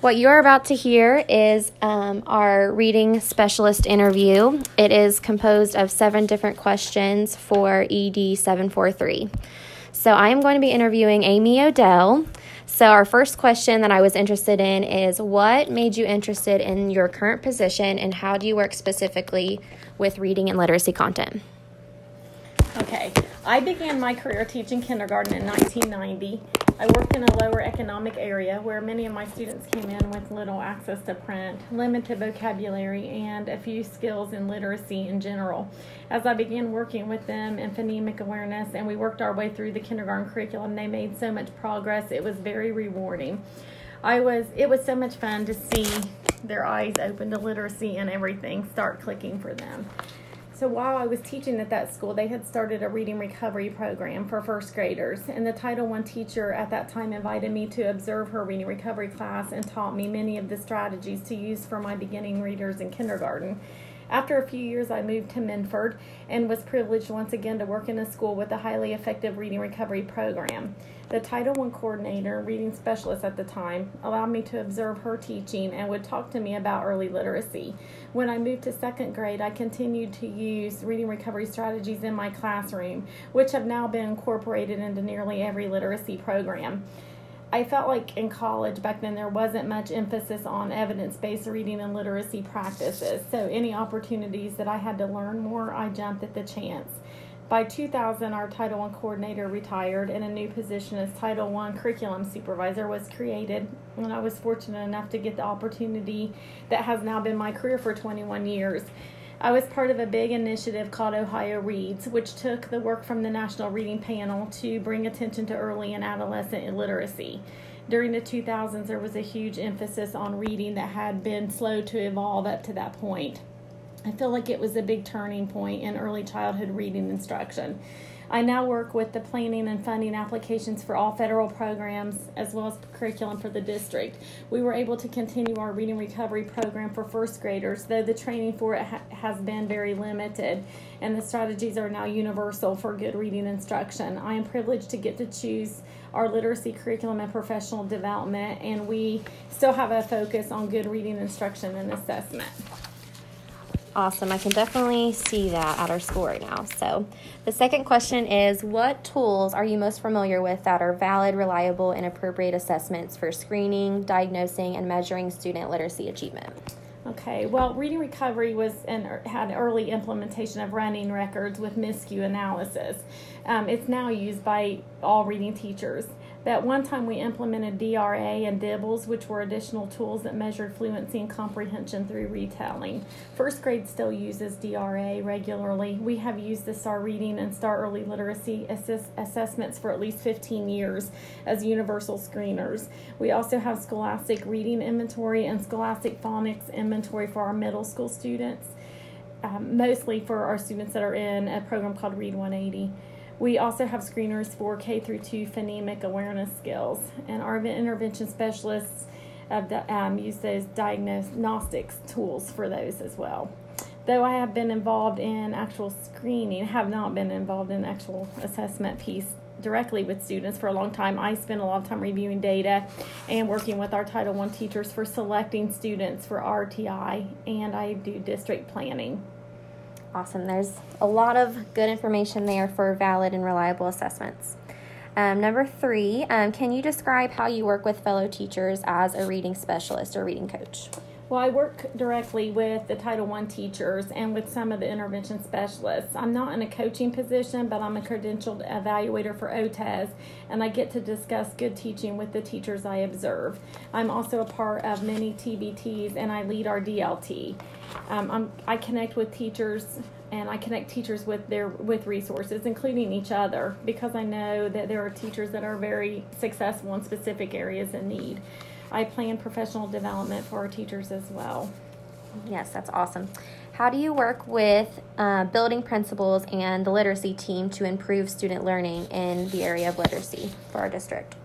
What you are about to hear is um, our reading specialist interview. It is composed of seven different questions for ED 743. So, I am going to be interviewing Amy Odell. So, our first question that I was interested in is What made you interested in your current position, and how do you work specifically with reading and literacy content? Okay, I began my career teaching kindergarten in 1990. I worked in a lower economic area where many of my students came in with little access to print, limited vocabulary, and a few skills in literacy in general. As I began working with them in phonemic awareness and we worked our way through the kindergarten curriculum, they made so much progress. It was very rewarding. I was it was so much fun to see their eyes open to literacy and everything start clicking for them. So while I was teaching at that school, they had started a reading recovery program for first graders, and the Title I teacher at that time invited me to observe her reading recovery class and taught me many of the strategies to use for my beginning readers in kindergarten. After a few years, I moved to Minford and was privileged once again to work in a school with a highly effective reading recovery program. The Title I coordinator, reading specialist at the time, allowed me to observe her teaching and would talk to me about early literacy. When I moved to second grade, I continued to use reading recovery strategies in my classroom, which have now been incorporated into nearly every literacy program. I felt like in college back then there wasn't much emphasis on evidence based reading and literacy practices. So, any opportunities that I had to learn more, I jumped at the chance. By 2000, our Title I coordinator retired and a new position as Title I curriculum supervisor was created. And I was fortunate enough to get the opportunity that has now been my career for 21 years. I was part of a big initiative called Ohio Reads, which took the work from the National Reading Panel to bring attention to early and adolescent illiteracy. During the 2000s, there was a huge emphasis on reading that had been slow to evolve up to that point. I feel like it was a big turning point in early childhood reading instruction. I now work with the planning and funding applications for all federal programs as well as curriculum for the district. We were able to continue our reading recovery program for first graders, though the training for it ha- has been very limited, and the strategies are now universal for good reading instruction. I am privileged to get to choose our literacy curriculum and professional development, and we still have a focus on good reading instruction and assessment. Awesome. I can definitely see that at our school right now. So, the second question is What tools are you most familiar with that are valid, reliable, and appropriate assessments for screening, diagnosing, and measuring student literacy achievement? Okay, well, Reading Recovery was and had early implementation of running records with miscue analysis. Um, it's now used by all reading teachers. That one time we implemented DRA and DIBELS, which were additional tools that measured fluency and comprehension through retelling. First grade still uses DRA regularly. We have used the STAR Reading and STAR Early Literacy assess- assessments for at least 15 years as universal screeners. We also have Scholastic Reading Inventory and Scholastic Phonics Inventory for our middle school students, um, mostly for our students that are in a program called Read 180. We also have screeners for K through 2 phonemic awareness skills, and our intervention specialists um, use those diagnostics tools for those as well. Though I have been involved in actual screening, have not been involved in actual assessment piece directly with students for a long time. I spend a lot of time reviewing data and working with our Title I teachers for selecting students for RTI, and I do district planning. Awesome. There's a lot of good information there for valid and reliable assessments. Um, number three, um, can you describe how you work with fellow teachers as a reading specialist or reading coach? Well, I work directly with the Title I teachers and with some of the intervention specialists. I'm not in a coaching position, but I'm a credentialed evaluator for OTES, and I get to discuss good teaching with the teachers I observe. I'm also a part of many TBTs, and I lead our DLT. Um, i connect with teachers and I connect teachers with their with resources, including each other, because I know that there are teachers that are very successful in specific areas in need. I plan professional development for our teachers as well. Yes, that's awesome. How do you work with uh, building principals and the literacy team to improve student learning in the area of literacy for our district?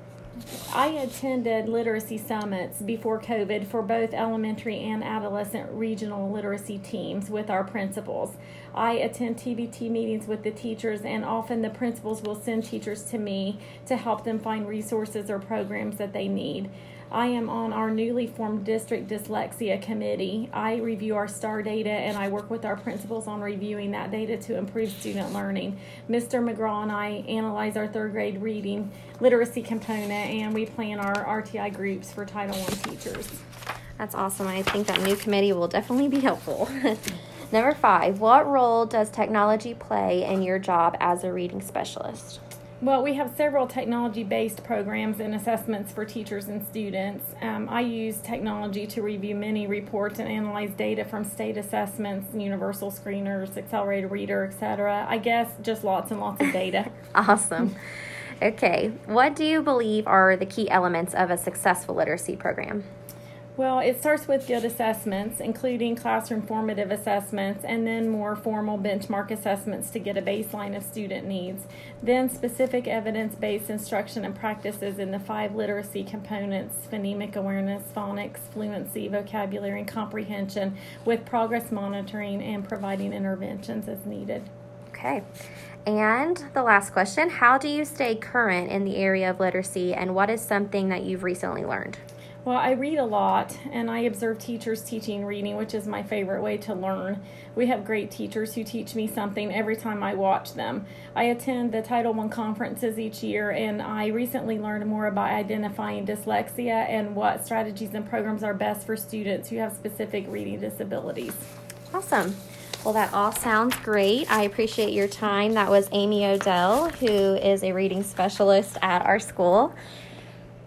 I attended literacy summits before COVID for both elementary and adolescent regional literacy teams with our principals. I attend TBT meetings with the teachers, and often the principals will send teachers to me to help them find resources or programs that they need. I am on our newly formed district dyslexia committee. I review our STAR data and I work with our principals on reviewing that data to improve student learning. Mr. McGraw and I analyze our third grade reading literacy component and we plan our RTI groups for Title I teachers. That's awesome. I think that new committee will definitely be helpful. Number five, what role does technology play in your job as a reading specialist? Well, we have several technology based programs and assessments for teachers and students. Um, I use technology to review many reports and analyze data from state assessments, universal screeners, accelerated reader, etc. I guess just lots and lots of data. awesome. Okay, what do you believe are the key elements of a successful literacy program? Well, it starts with good assessments, including classroom formative assessments, and then more formal benchmark assessments to get a baseline of student needs. Then specific evidence based instruction and practices in the five literacy components phonemic awareness, phonics, fluency, vocabulary, and comprehension, with progress monitoring and providing interventions as needed. Okay. And the last question How do you stay current in the area of literacy, and what is something that you've recently learned? Well, I read a lot and I observe teachers teaching reading, which is my favorite way to learn. We have great teachers who teach me something every time I watch them. I attend the Title I conferences each year and I recently learned more about identifying dyslexia and what strategies and programs are best for students who have specific reading disabilities. Awesome. Well, that all sounds great. I appreciate your time. That was Amy Odell, who is a reading specialist at our school.